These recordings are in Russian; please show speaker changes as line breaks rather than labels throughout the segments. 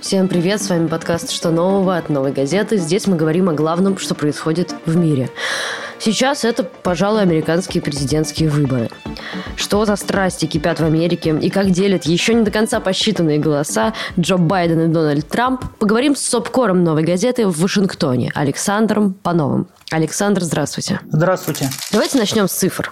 Всем привет, с вами подкаст «Что нового» от «Новой газеты». Здесь мы говорим о главном, что происходит в мире. Сейчас это, пожалуй, американские президентские выборы. Что за страсти кипят в Америке и как делят еще не до конца посчитанные голоса Джо Байден и Дональд Трамп, поговорим с СОПКОРом «Новой газеты» в Вашингтоне Александром Пановым. Александр, здравствуйте.
Здравствуйте.
Давайте начнем с цифр.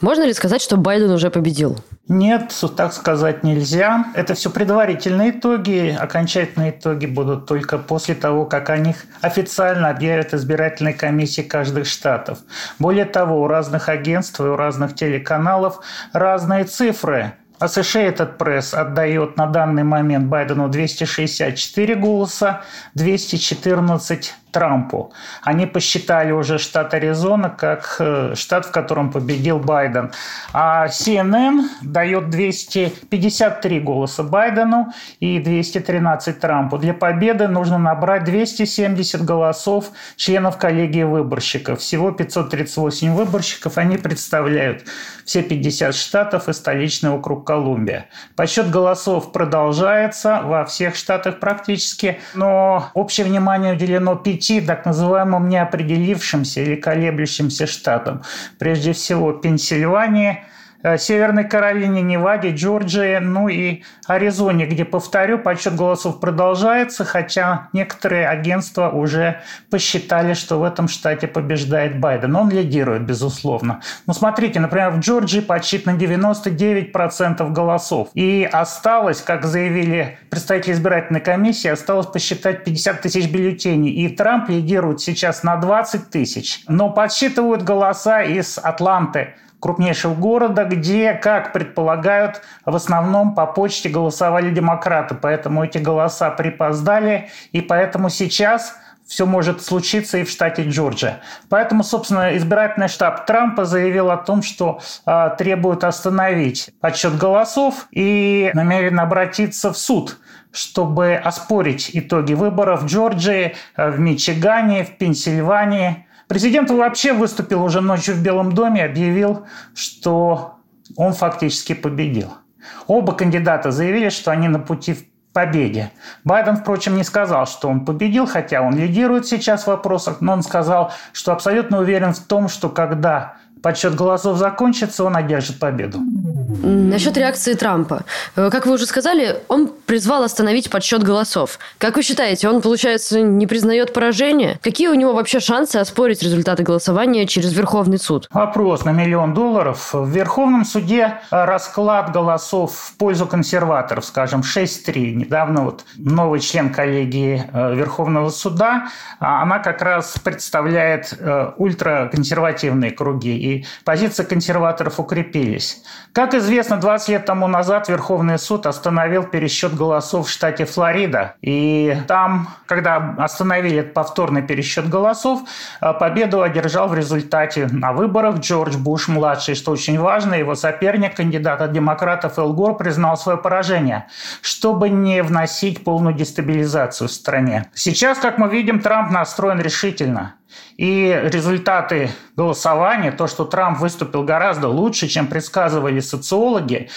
Можно ли сказать, что Байден уже победил?
Нет, так сказать нельзя. Это все предварительные итоги. Окончательные итоги будут только после того, как о них официально объявят избирательные комиссии каждых штатов. Более того, у разных агентств и у разных телеканалов разные цифры Associated Press отдает на данный момент Байдену 264 голоса, 214 Трампу. Они посчитали уже штат Аризона как э, штат, в котором победил Байден. А CNN дает 253 голоса Байдену и 213 Трампу. Для победы нужно набрать 270 голосов членов коллегии выборщиков. Всего 538 выборщиков. Они представляют все 50 штатов и столичный округ Колумбия. Подсчет голосов продолжается во всех штатах практически, но общее внимание уделено 5 пяти так называемым неопределившимся или колеблющимся штатам. Прежде всего Пенсильвания, Северной Каролине, Неваде, Джорджии, ну и Аризоне, где, повторю, подсчет голосов продолжается, хотя некоторые агентства уже посчитали, что в этом штате побеждает Байден. Он лидирует, безусловно. Но смотрите, например, в Джорджии подсчитано 99% голосов. И осталось, как заявили представители избирательной комиссии, осталось посчитать 50 тысяч бюллетеней. И Трамп лидирует сейчас на 20 тысяч. Но подсчитывают голоса из Атланты, крупнейшего города, где, как предполагают, в основном по почте голосовали демократы. Поэтому эти голоса припоздали, и поэтому сейчас все может случиться и в штате Джорджия. Поэтому, собственно, избирательный штаб Трампа заявил о том, что э, требует остановить подсчет голосов и намерен обратиться в суд чтобы оспорить итоги выборов в Джорджии, в Мичигане, в Пенсильвании – Президент вообще выступил уже ночью в Белом доме, объявил, что он фактически победил. Оба кандидата заявили, что они на пути в победе. Байден, впрочем, не сказал, что он победил, хотя он лидирует сейчас в вопросах, но он сказал, что абсолютно уверен в том, что когда подсчет голосов закончится, он одержит победу.
Насчет реакции Трампа. Э, как вы уже сказали, он призвал остановить подсчет голосов. Как вы считаете, он, получается, не признает поражение? Какие у него вообще шансы оспорить результаты голосования через Верховный суд?
Вопрос на миллион долларов. В Верховном суде расклад голосов в пользу консерваторов, скажем, 6-3. Недавно вот новый член коллегии э, Верховного суда, а она как раз представляет э, ультраконсервативные круги. И позиции консерваторов укрепились. Как известно, 20 лет тому назад Верховный суд остановил пересчет голосов в штате Флорида. И там, когда остановили повторный пересчет голосов, э, победу одержал в результате на выборах Джордж Буш-младший, что очень важно. Его соперник, кандидат от демократов Эл Гор, признал свое поражение, чтобы не вносить полную дестабилизацию в стране. Сейчас, как мы видим, Трамп настроен решительно. И результаты голосования, то, что Трамп выступил гораздо лучше, чем предсказывали социологи,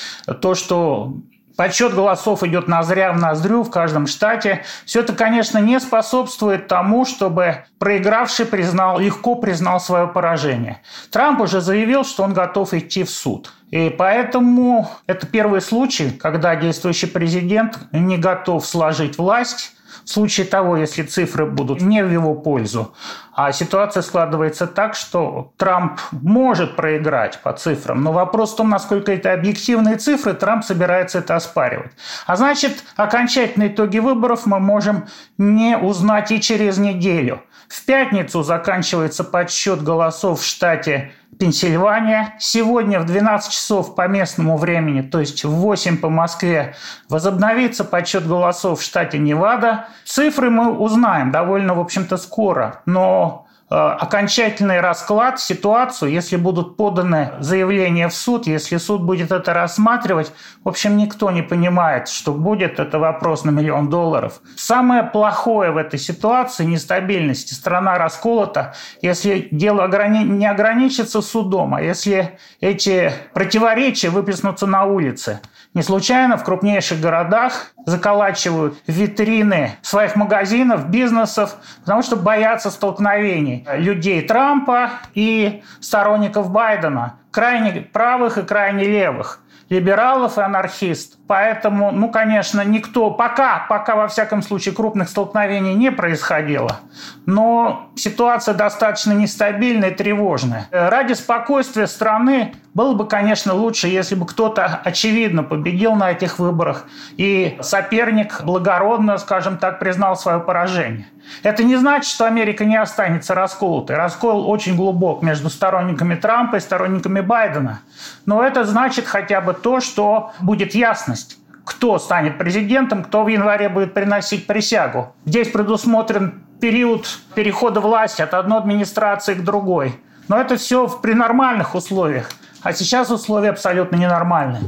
то, что Подсчет голосов идет ноздря в ноздрю в каждом штате. Все это, конечно, не способствует тому, чтобы проигравший признал, легко признал свое поражение. Трамп уже заявил, что он готов идти в суд. И поэтому это первый случай, когда действующий президент не готов сложить власть в случае того, если цифры будут не в его пользу, а ситуация складывается так, что Трамп может проиграть по цифрам, но вопрос в том, насколько это объективные цифры, Трамп собирается это оспаривать. А значит, окончательные итоги выборов мы можем не узнать и через неделю. В пятницу заканчивается подсчет голосов в штате Пенсильвания. Сегодня в 12 часов по местному времени, то есть в 8 по Москве, возобновится подсчет голосов в штате Невада. Цифры мы узнаем довольно, в общем-то, скоро, но окончательный расклад, ситуацию, если будут поданы заявления в суд, если суд будет это рассматривать, в общем, никто не понимает, что будет. Это вопрос на миллион долларов. Самое плохое в этой ситуации – нестабильности. Страна расколота. Если дело не ограничится судом, а если эти противоречия выплеснутся на улице – не случайно в крупнейших городах заколачивают витрины своих магазинов, бизнесов, потому что боятся столкновений людей Трампа и сторонников Байдена, крайне правых и крайне левых либералов и анархистов. Поэтому, ну, конечно, никто пока, пока во всяком случае крупных столкновений не происходило, но ситуация достаточно нестабильная и тревожная. Ради спокойствия страны было бы, конечно, лучше, если бы кто-то очевидно победил на этих выборах и соперник благородно, скажем так, признал свое поражение. Это не значит, что Америка не останется расколотой. Раскол очень глубок между сторонниками Трампа и сторонниками Байдена. Но это значит хотя бы то, что будет ясность кто станет президентом, кто в январе будет приносить присягу. Здесь предусмотрен период перехода власти от одной администрации к другой. Но это все при нормальных условиях. А сейчас условия абсолютно ненормальные.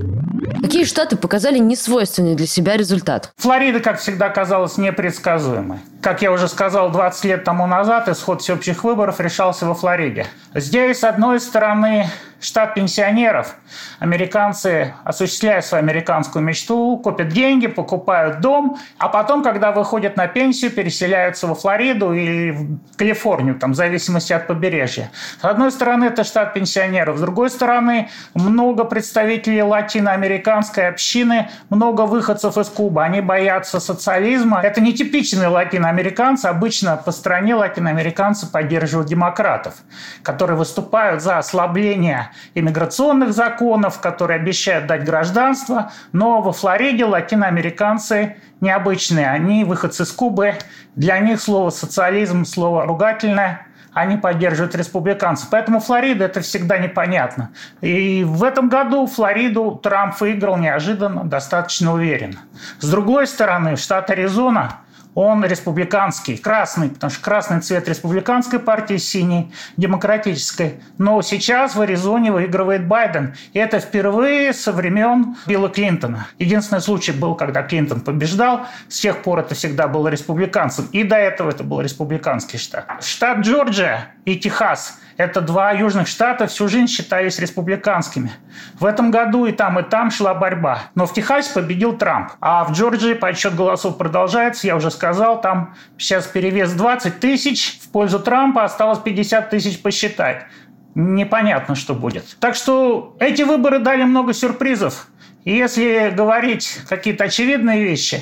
Какие штаты показали несвойственный для себя результат?
Флорида, как всегда, казалась непредсказуемой. Как я уже сказал, 20 лет тому назад исход всеобщих выборов решался во Флориде. Здесь, с одной стороны, штат пенсионеров. Американцы, осуществляя свою американскую мечту, копят деньги, покупают дом, а потом, когда выходят на пенсию, переселяются во Флориду или в Калифорнию, там, в зависимости от побережья. С одной стороны, это штат пенсионеров, с другой стороны, много представителей латиноамериканской общины, много выходцев из Кубы. Они боятся социализма. Это не типичные латиноамериканцы. Обычно по стране латиноамериканцы поддерживают демократов, которые выступают за ослабление иммиграционных законов, которые обещают дать гражданство, но во Флориде латиноамериканцы необычные. Они выходцы из Кубы. Для них слово «социализм» – слово ругательное. Они поддерживают республиканцев. Поэтому Флорида – это всегда непонятно. И в этом году Флориду Трамп выиграл неожиданно, достаточно уверенно. С другой стороны, штат Аризона – он республиканский, красный, потому что красный цвет республиканской партии, синий демократической. Но сейчас в Аризоне выигрывает Байден. И это впервые со времен Билла Клинтона. Единственный случай был, когда Клинтон побеждал. С тех пор это всегда было республиканцем. И до этого это был республиканский штат. Штат Джорджия и Техас – это два южных штата всю жизнь считались республиканскими. В этом году и там, и там шла борьба. Но в Техасе победил Трамп. А в Джорджии подсчет голосов продолжается. Я уже сказал, там сейчас перевес 20 тысяч. В пользу Трампа осталось 50 тысяч посчитать. Непонятно, что будет. Так что эти выборы дали много сюрпризов. И если говорить какие-то очевидные вещи,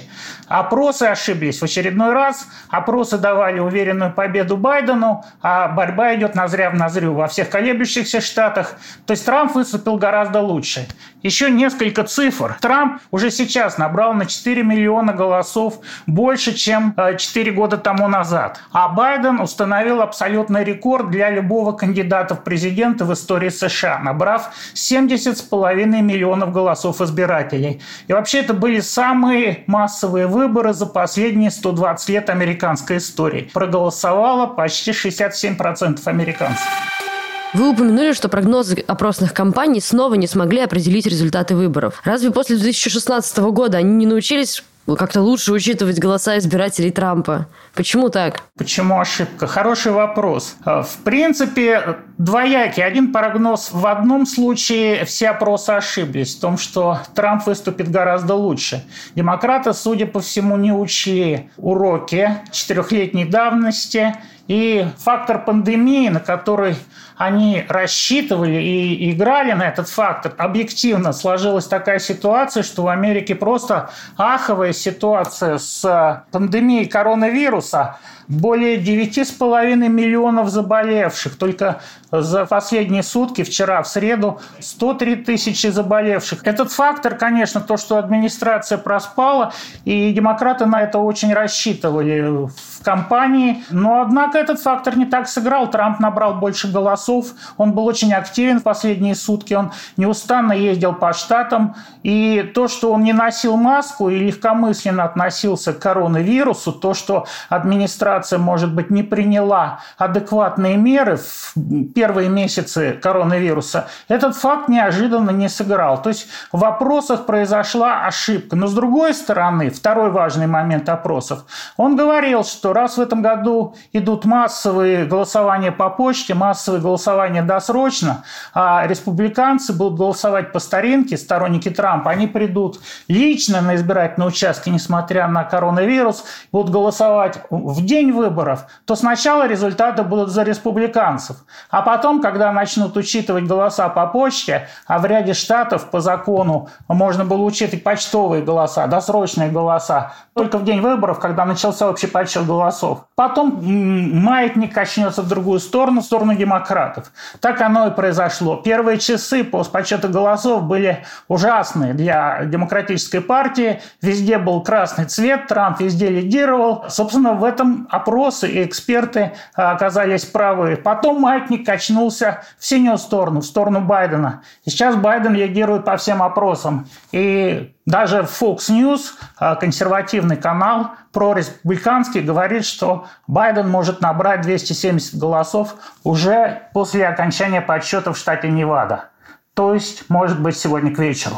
опросы ошиблись в очередной раз, опросы давали уверенную победу Байдену, а борьба идет назря в назрю во всех колеблющихся штатах. То есть Трамп выступил гораздо лучше. Еще несколько цифр. Трамп уже сейчас набрал на 4 миллиона голосов больше, чем 4 э, года тому назад. А Байден установил абсолютный рекорд для любого кандидата в президенты в истории США, набрав 70,5 миллионов голосов из избирателей. И вообще это были самые массовые выборы за последние 120 лет американской истории. Проголосовало почти 67% американцев.
Вы упомянули, что прогнозы опросных компаний снова не смогли определить результаты выборов. Разве после 2016 года они не научились как-то лучше учитывать голоса избирателей Трампа. Почему так?
Почему ошибка? Хороший вопрос. А, в принципе, двоякий. Один прогноз в одном случае все опросы ошиблись в том, что Трамп выступит гораздо лучше. Демократы, судя по всему, не учли уроки четырехлетней давности и фактор пандемии, на который они рассчитывали и играли на этот фактор, объективно сложилась такая ситуация, что в Америке просто аховая ситуация с пандемией коронавируса – более 9,5 миллионов заболевших. Только за последние сутки, вчера, в среду, 103 тысячи заболевших. Этот фактор, конечно, то, что администрация проспала, и демократы на это очень рассчитывали в кампании. Но, однако, этот фактор не так сыграл. Трамп набрал больше голосов. Он был очень активен в последние сутки. Он неустанно ездил по штатам. И то, что он не носил маску и легкомысленно относился к коронавирусу, то, что администрация, может быть, не приняла адекватные меры в первые месяцы коронавируса, этот факт неожиданно не сыграл. То есть в вопросах произошла ошибка. Но с другой стороны, второй важный момент опросов, он говорил, что раз в этом году идут массовые голосования по почте, массовые голосования досрочно, а республиканцы будут голосовать по старинке, сторонники Трампа, они придут лично на избирательные участки, несмотря на коронавирус, будут голосовать в день выборов, то сначала результаты будут за республиканцев. А потом, когда начнут учитывать голоса по почте, а в ряде штатов по закону можно было учитывать почтовые голоса, досрочные голоса, только в день выборов, когда начался общий подсчет голосов. Потом маятник качнется в другую сторону, в сторону демократов. Так оно и произошло. Первые часы по подсчету голосов были ужасные для демократической партии. Везде был красный цвет, Трамп везде лидировал. Собственно, в этом опросы и эксперты а, оказались правы. Потом маятник качнулся в синюю сторону, в сторону Байдена. И сейчас Байден лидирует по всем опросам. И даже Fox News, а, консервативный канал, прореспубликанский, говорит, что Байден может набрать 270 голосов уже после окончания подсчета в штате Невада. То есть, может быть, сегодня к вечеру.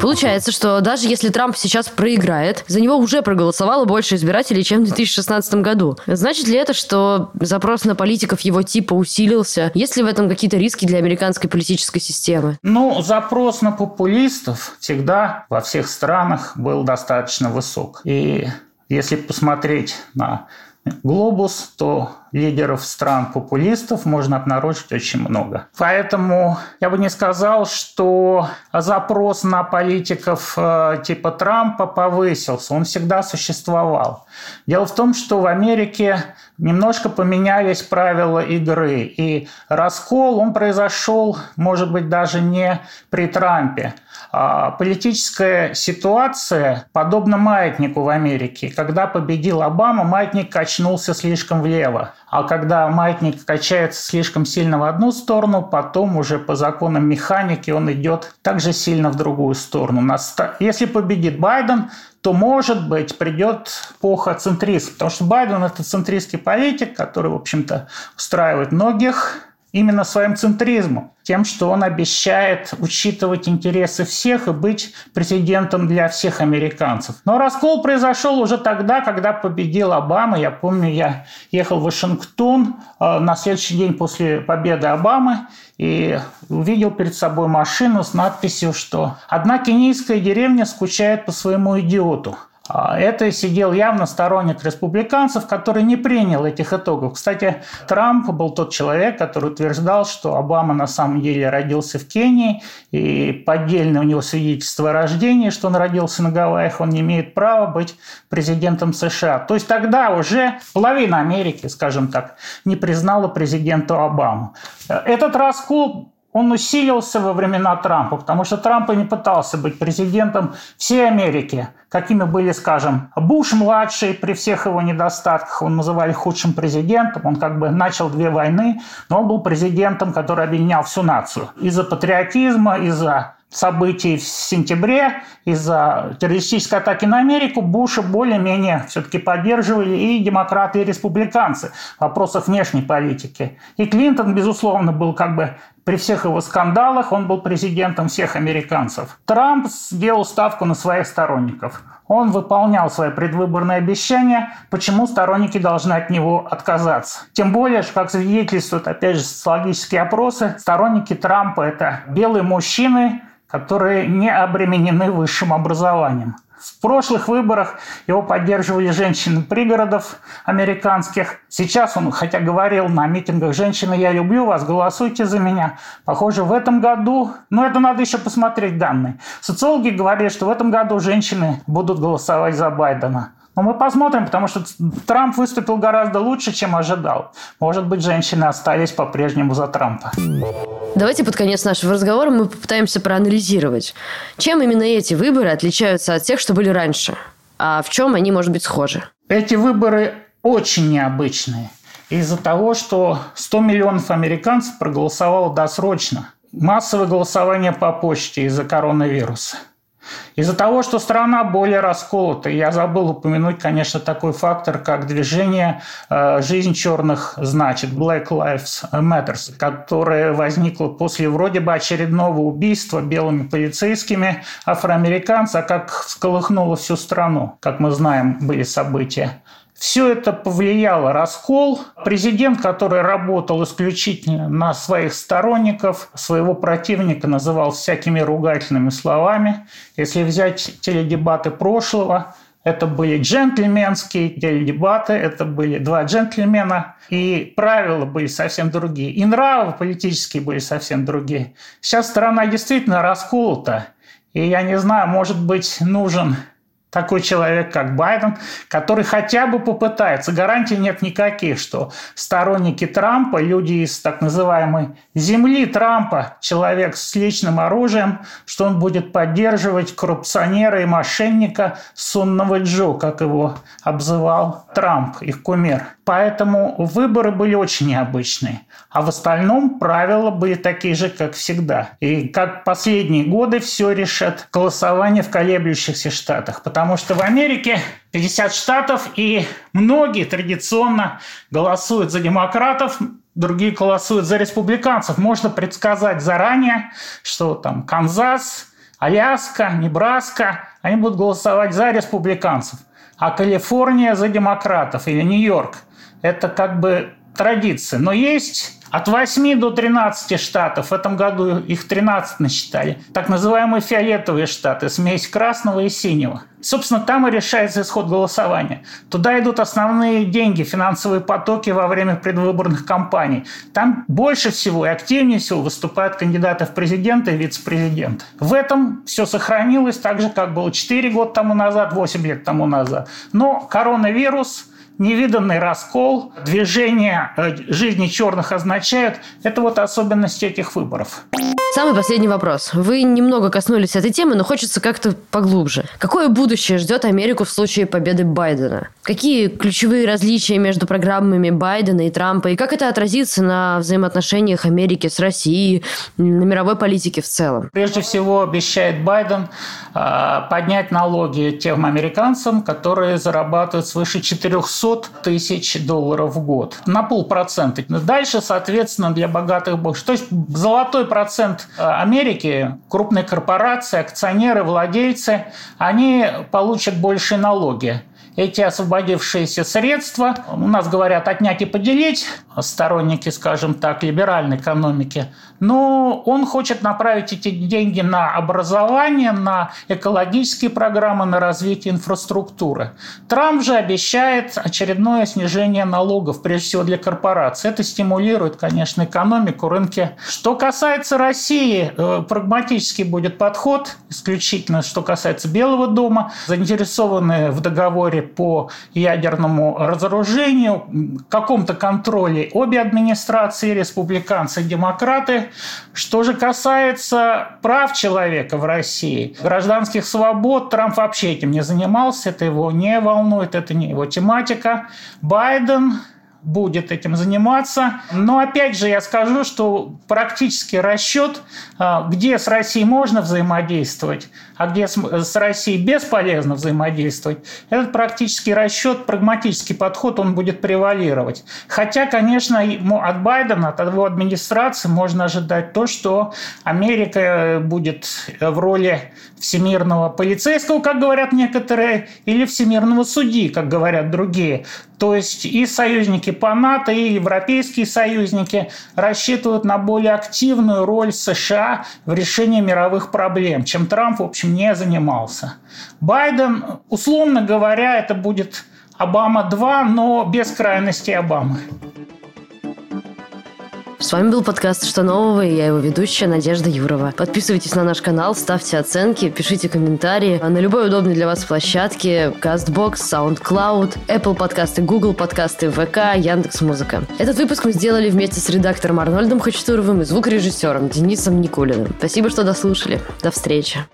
Получается, что даже если Трамп сейчас проиграет, за него уже проголосовало больше избирателей, чем в 2016 году. Значит ли это, что запрос на политиков его типа усилился? Есть ли в этом какие-то риски для американской политической системы?
Ну, запрос на популистов всегда во всех странах был достаточно высок. И если посмотреть на глобус, то лидеров стран-популистов можно обнаружить очень много. Поэтому я бы не сказал, что запрос на политиков э, типа Трампа повысился. Он всегда существовал. Дело в том, что в Америке немножко поменялись правила игры. И раскол, он произошел, может быть, даже не при Трампе. А политическая ситуация подобна маятнику в Америке. Когда победил Обама, маятник качнулся слишком влево. А когда маятник качается слишком сильно в одну сторону, потом уже по законам механики он идет также сильно в другую сторону. Если победит Байден, то, может быть, придет эпоха центристов, потому что Байден – это центристский политик, который, в общем-то, устраивает многих именно своим центризмом, тем, что он обещает учитывать интересы всех и быть президентом для всех американцев. Но раскол произошел уже тогда, когда победил Обама. Я помню, я ехал в Вашингтон э, на следующий день после победы Обамы и увидел перед собой машину с надписью, что «Одна кенийская деревня скучает по своему идиоту». А, это сидел явно сторонник республиканцев, который не принял этих итогов. Кстати, Трамп был тот человек, который утверждал, что Обама на самом деле родился в Кении, и поддельное у него свидетельство о рождении, что он родился на Гавайях, он не имеет права быть президентом США. То есть тогда уже половина Америки, скажем так, не признала президента Обаму. Этот раскол он усилился во времена Трампа, потому что Трамп и не пытался быть президентом всей Америки, какими были, скажем, Буш-младший при всех его недостатках, он называли худшим президентом, он как бы начал две войны, но он был президентом, который объединял всю нацию. Из-за патриотизма, из-за событий в сентябре, из-за террористической атаки на Америку, Буша более-менее все-таки поддерживали и демократы, и республиканцы в вопросах внешней политики. И Клинтон, безусловно, был как бы при всех его скандалах, он был президентом всех американцев. Трамп сделал ставку на своих сторонников. Он выполнял свои предвыборные обещания, почему сторонники должны от него отказаться. Тем более, что, как свидетельствуют, опять же, социологические опросы, сторонники Трампа – это белые мужчины, которые не обременены высшим образованием. В прошлых выборах его поддерживали женщины пригородов американских. Сейчас он, хотя говорил на митингах «Женщины, я люблю вас, голосуйте за меня». Похоже, в этом году, ну это надо еще посмотреть данные. Социологи говорят, что в этом году женщины будут голосовать за Байдена. Но мы посмотрим, потому что Трамп выступил гораздо лучше, чем ожидал. Может быть, женщины остались по-прежнему за Трампа.
Давайте под конец нашего разговора мы попытаемся проанализировать, чем именно эти выборы отличаются от тех, что были раньше, а в чем они, может быть, схожи.
Эти выборы очень необычные из-за того, что 100 миллионов американцев проголосовало досрочно. Массовое голосование по почте из-за коронавируса. Из-за того, что страна более расколота, я забыл упомянуть, конечно, такой фактор, как движение э, «Жизнь черных значит» Black Lives Matters, которое возникло после вроде бы очередного убийства белыми полицейскими афроамериканца, как всколыхнуло всю страну. Как мы знаем, были события. Все это повлияло раскол. Президент, который работал исключительно на своих сторонников, своего противника называл всякими ругательными словами. Если взять теледебаты прошлого, это были джентльменские теледебаты, это были два джентльмена, и правила были совсем другие, и нравы политические были совсем другие. Сейчас страна действительно расколота, и я не знаю, может быть, нужен такой человек, как Байден, который хотя бы попытается. Гарантий нет никаких, что сторонники Трампа, люди из так называемой земли Трампа, человек с личным оружием, что он будет поддерживать коррупционера и мошенника сонного Джо, как его обзывал Трамп, их кумир. Поэтому выборы были очень необычные. А в остальном правила были такие же, как всегда. И как последние годы все решат голосование в колеблющихся штатах. Потому что в Америке 50 штатов, и многие традиционно голосуют за демократов, другие голосуют за республиканцев. Можно предсказать заранее, что там Канзас, Аляска, Небраска, они будут голосовать за республиканцев. А Калифорния за демократов или Нью-Йорк – это как бы традиция. Но есть от 8 до 13 штатов, в этом году их 13 насчитали, так называемые фиолетовые штаты, смесь красного и синего. Собственно, там и решается исход голосования. Туда идут основные деньги, финансовые потоки во время предвыборных кампаний. Там больше всего и активнее всего выступают кандидаты в президенты и вице-президенты. В этом все сохранилось так же, как было 4 года тому назад, 8 лет тому назад. Но коронавирус – невиданный раскол, движение э, жизни черных означает. Это вот особенность этих выборов.
Самый последний вопрос. Вы немного коснулись этой темы, но хочется как-то поглубже. Какое будущее ждет Америку в случае победы Байдена? Какие ключевые различия между программами Байдена и Трампа? И как это отразится на взаимоотношениях Америки с Россией, на мировой политике в целом?
Прежде всего, обещает Байден э, поднять налоги тем американцам, которые зарабатывают свыше 400 тысяч долларов в год. На полпроцента. Дальше, соответственно, для богатых больше. То есть золотой процент процент э, Америки, крупные корпорации, акционеры, владельцы, они получат больше налоги эти освободившиеся средства, у нас говорят отнять и поделить, сторонники, скажем так, либеральной экономики, но он хочет направить эти деньги на образование, на экологические программы, на развитие инфраструктуры. Трамп же обещает очередное снижение налогов, прежде всего для корпораций. Это стимулирует, конечно, экономику, рынки. Что касается России, э, прагматический будет подход, исключительно что касается Белого дома, заинтересованы в договоре по ядерному разоружению, каком-то контроле обе администрации, республиканцы и демократы. Что же касается прав человека в России, гражданских свобод, Трамп вообще этим не занимался, это его не волнует, это не его тематика. Байден будет этим заниматься. Но опять же я скажу, что практический расчет, а, где с Россией можно взаимодействовать, а где с Россией бесполезно взаимодействовать, этот практический расчет, прагматический подход, он будет превалировать. Хотя, конечно, от Байдена, от его администрации можно ожидать то, что Америка будет в роли всемирного полицейского, как говорят некоторые, или всемирного судьи, как говорят другие. То есть и союзники по НАТО, и европейские союзники рассчитывают на более активную роль США в решении мировых проблем, чем Трамп, в общем, не занимался. Байден, условно говоря, это будет Обама-2, но без крайности Обамы.
С вами был подкаст «Что нового?» и я его ведущая Надежда Юрова. Подписывайтесь на наш канал, ставьте оценки, пишите комментарии на любой удобной для вас площадке CastBox, SoundCloud, Apple подкасты, Google подкасты, ВК, Яндекс Музыка. Этот выпуск мы сделали вместе с редактором Арнольдом Хачатуровым и звукорежиссером Денисом Никулиным. Спасибо, что дослушали. До встречи.